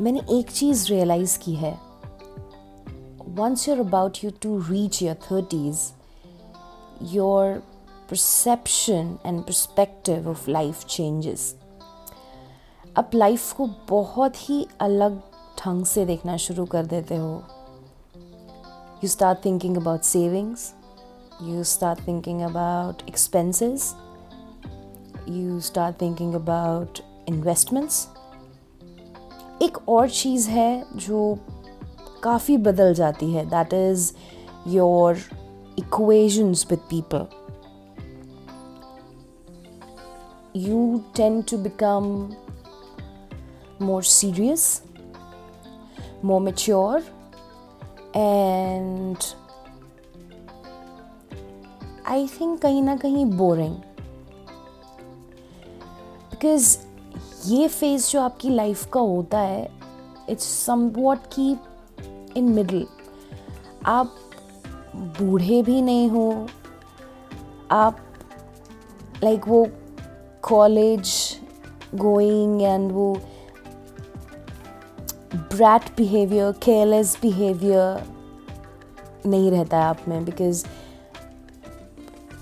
मैंने एक चीज़ रियलाइज़ की है। Once you're about you to reach your 30s your perception and perspective of life changes. अब life को बहुत ही अलग ढंग से देखना शुरू कर देते हो। You start thinking about savings you start thinking about expenses you start thinking about investments एक और चीज़ है जो काफ़ी बदल जाती है that is your equations with people you tend to become more serious more mature and I think कहीं ना कहीं बोरिंग बिकॉज़ ये फ़ेज़ जो आपकी लाइफ का होता है इट्स सम वॉट की इन मिडल आप बूढ़े भी नहीं हो, आप लाइक like वो कॉलेज गोइंग एंड वो ब्रैट बिहेवियर केयरलेस बिहेवियर नहीं रहता है आप में बिकॉज़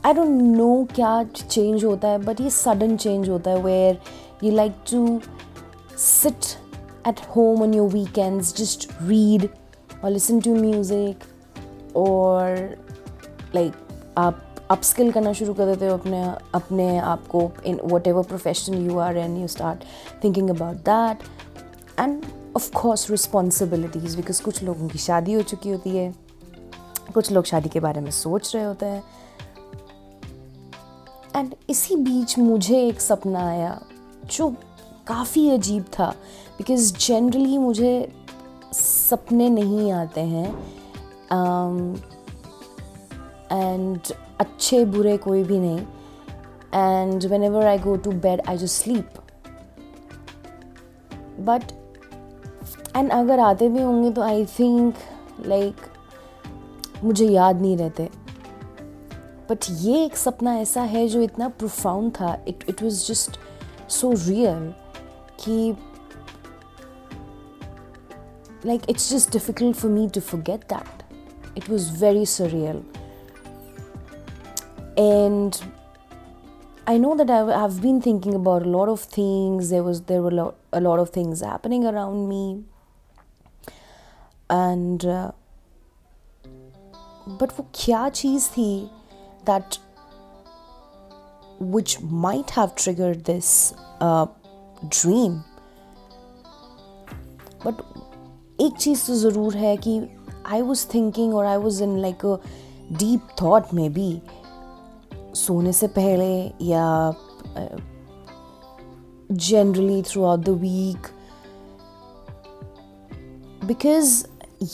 आई डोंट नो क्या चेंज होता है बट ये सडन चेंज होता है where you like to sit at home on your weekends, just read or listen to music or like आप अपस्किल करना शुरू कर देते हो अपने अपने आप को in whatever profession you are and you start thinking about that and of course responsibilities because कुछ लोगों की शादी हो चुकी होती है। कुछ लोग शादी के बारे में सोच रहे होते हैं। एंड इसी बीच मुझे एक सपना आया। जो काफ़ी अजीब था बिकॉज़ जनरली मुझे सपने नहीं आते हैं एंड um, अच्छे बुरे कोई भी नहीं and whenever I go to bed I just sleep but and अगर आते भी होंगे तो आई थिंक लाइक मुझे याद नहीं रहते। बट ये एक सपना ऐसा है जो इतना प्रोफाउंड था it it was just so real कि like it's just difficult for me to forget that it was very surreal and I know that I've, I've been thinking about a lot of things there was there were a lot, a lot of things happening around me and uh, but वो क्या चीज़ थी that which might have triggered this uh, dream. But एक चीज़ तो ज़रूर है कि आई was thinking और I was in like a deep thought में भी सोने से पहले या generally throughout the week because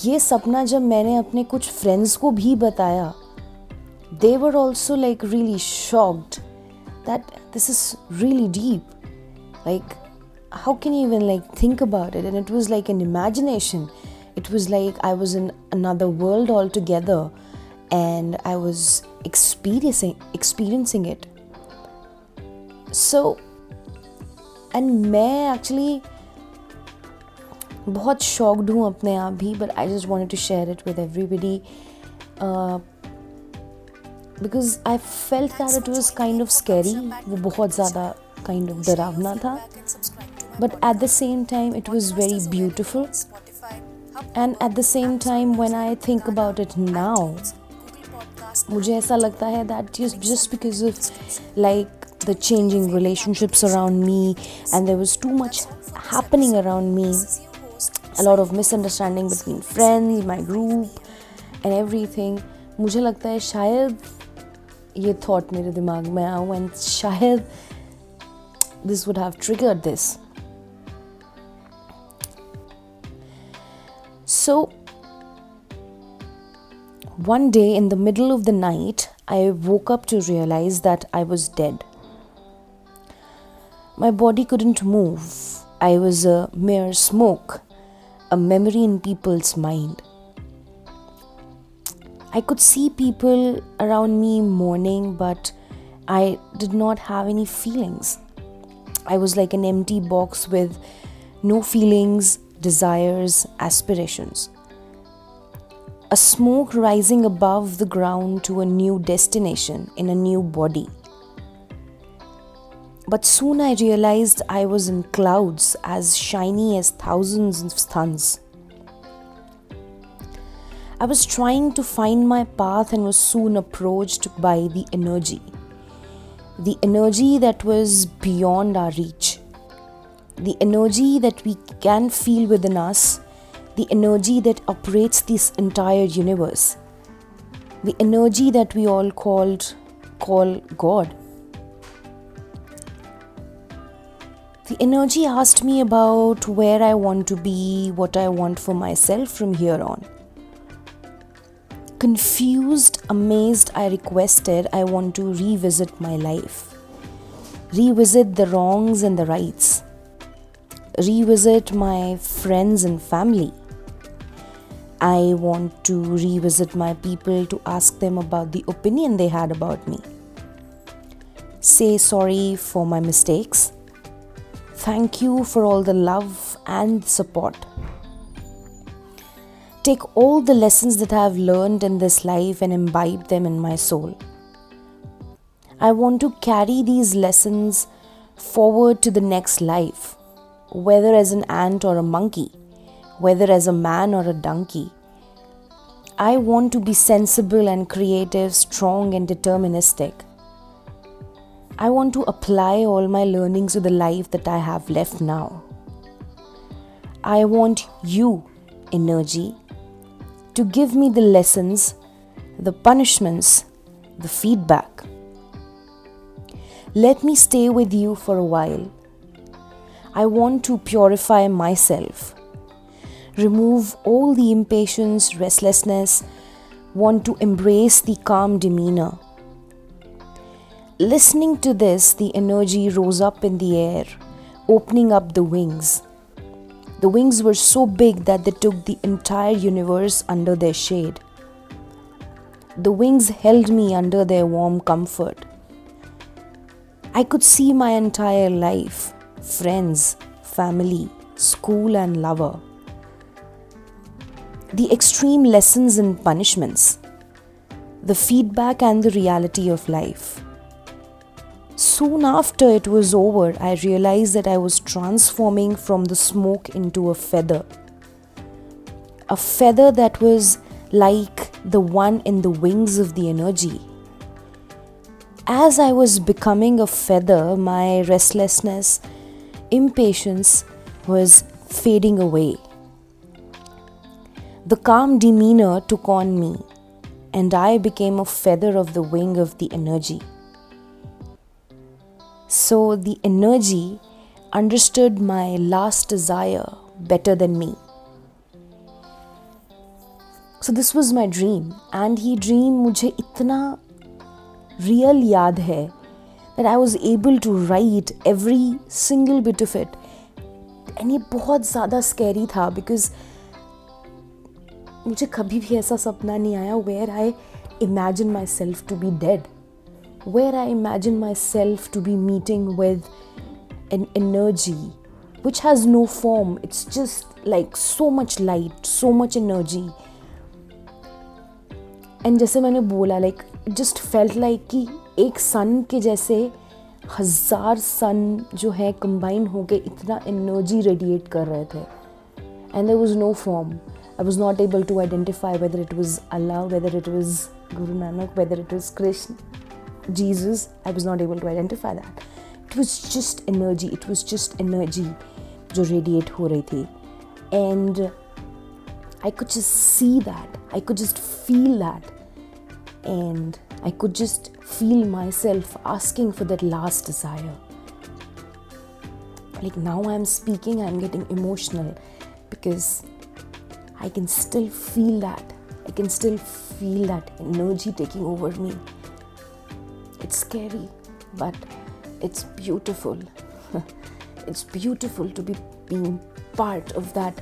ये सपना जब मैंने अपने कुछ फ्रेंड्स को भी बताया they were also like really shocked that this is really deep like how can you even like think about it and it was like an imagination it was like i was in another world altogether and i was experiencing experiencing it so and मैं actually बहुत shocked हूँ अपने आप भी but I just want to share it with everybody because I felt that it was kind of scary वो बहुत ज़्यादा kind of डरावना था but at the same time it was very beautiful and at the same time when I think about it now मुझे ऐसा लगता है that just because of like the changing relationships around me and there was too much happening around me a lot of misunderstanding between friends my group and everything मुझे लगता है शायद ये thought मेरे दिमाग में आया एंड शायद this would have triggered this so one day in the middle of the night, I woke up to realize that I was dead. My body couldn't move. I was a mere smoke, a memory in people's mind. I could see people around me mourning, but I did not have any feelings. I was like an empty box with no feelings, desires, aspirations. A smoke rising above the ground to a new destination in a new body. But soon I realized I was in clouds as shiny as thousands of suns. I was trying to find my path and was soon approached by the energy. The energy that was beyond our reach. The energy that we can feel within us. The energy that operates this entire universe. The energy that we all called call God. The energy asked me about where I want to be, what I want for myself from here on. Confused, amazed, I requested I want to revisit my life, revisit the wrongs and the rights, revisit my friends and family. I want to revisit my people to ask them about the opinion they had about me. Say sorry for my mistakes. Thank you for all the love and support take all the lessons that I have learned in this life and imbibe them in my soul. I want to carry these lessons forward to the next life, whether as an ant or a monkey, whether as a man or a donkey. I want to be sensible and creative, strong and deterministic. I want to apply all my learnings to the life that I have left now. I want you, energy, to give me the lessons, the punishments, the feedback. Let me stay with you for a while. I want to purify myself, remove all the impatience, restlessness, want to embrace the calm demeanor. Listening to this, the energy rose up in the air, opening up the wings. The wings were so big that they took the entire universe under their shade. The wings held me under their warm comfort. I could see my entire life friends, family, school, and lover. The extreme lessons and punishments, the feedback and the reality of life. Soon after it was over, I realized that I was transforming from the smoke into a feather. A feather that was like the one in the wings of the energy. As I was becoming a feather, my restlessness, impatience was fading away. The calm demeanor took on me, and I became a feather of the wing of the energy. So the energy understood my last desire better than me. So this was my dream, and he dream मुझे इतना real याद है that I was able to write every single bit of it. And ये बहुत ज़्यादा scary था because मुझे कभी भी ऐसा सपना नहीं आया where I imagine myself to be dead where I imagine myself to be meeting with an energy which has no form. It's just like so much light, so much energy. And जैसे मैंने बोला like just felt like कि एक सन के जैसे हजार सन जो है कंबाइन हो के इतना एनर्जी रेडिएट कर रहे थे and there was no form I was not able to identify whether it was Allah whether it was Guru Nanak whether it was Krishna Jesus, I was not able to identify that. It was just energy. It was just energy जो radiate हो रही थी and I could just see that. I could just feel that. And I could just feel myself asking for that last desire. Like now I'm speaking, I'm getting emotional because I can still feel that. I can still feel that energy taking over me. It's scary, but it's beautiful. it's beautiful to be being part of that.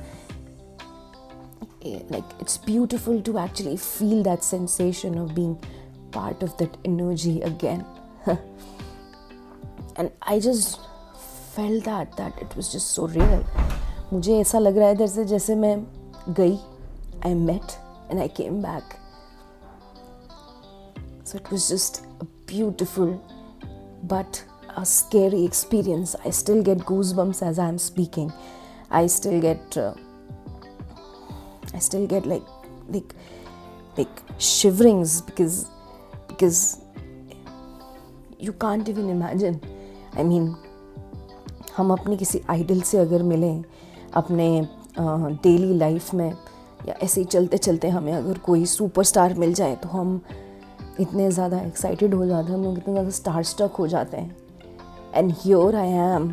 Eh, like, it's beautiful to actually feel that sensation of being part of that energy again. and I just felt that, that it was just so real. मुझे ऐसा लग रहा है जैसे जैसे मैं गई I met and I came back so it was just a beautiful but a scary experience. I still get goosebumps as I'm speaking. I still get, uh, I still get like, like, like shiverings because, because you can't even imagine. I mean, हम अपनी किसी idol से अगर मिलें अपने daily life में या ऐसे ही चलते चलते हमें अगर कोई सुपरस्टार मिल जाए तो हम इतने ज़्यादा एक्साइटेड हो जाते हैं हम लोग इतने ज़्यादा स्टार स्टक हो जाते हैं and here I am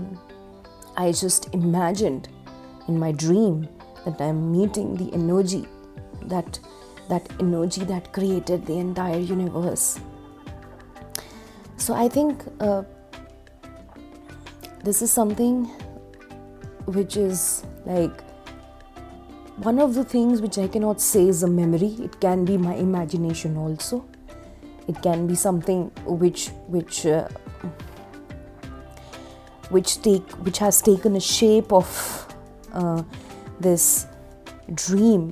I just imagined in my dream that I am meeting the energy that that energy that created the entire universe. So I think uh, this is something which is like one of the things which I cannot say is a memory. It can be my imagination also. It can be something which which uh, which take which has taken a shape of uh, this dream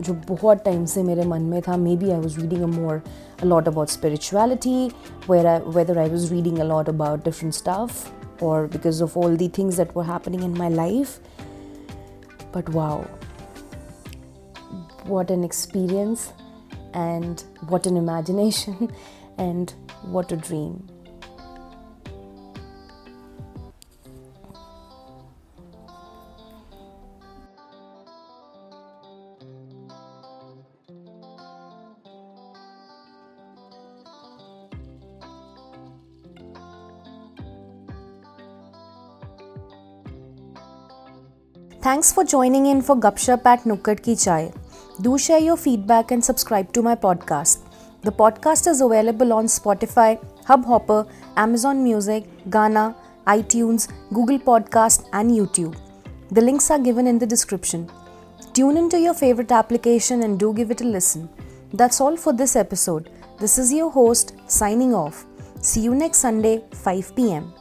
जो बहुत time से मेरे मन में था maybe I was reading a more a lot about spirituality where I, whether i was reading a lot about different stuff or because of all the things that were happening in my life but wow what an experience and what an imagination and what a dream Thanks for joining in for Gupshup at Nukkad Ki Chai. Do share your feedback and subscribe to my podcast. The podcast is available on Spotify, Hubhopper, Amazon Music, Gaana, iTunes, Google Podcast, and YouTube. The links are given in the description. Tune into your favorite application and do give it a listen. That's all for this episode. This is your host signing off. See you next Sunday, 5 pm.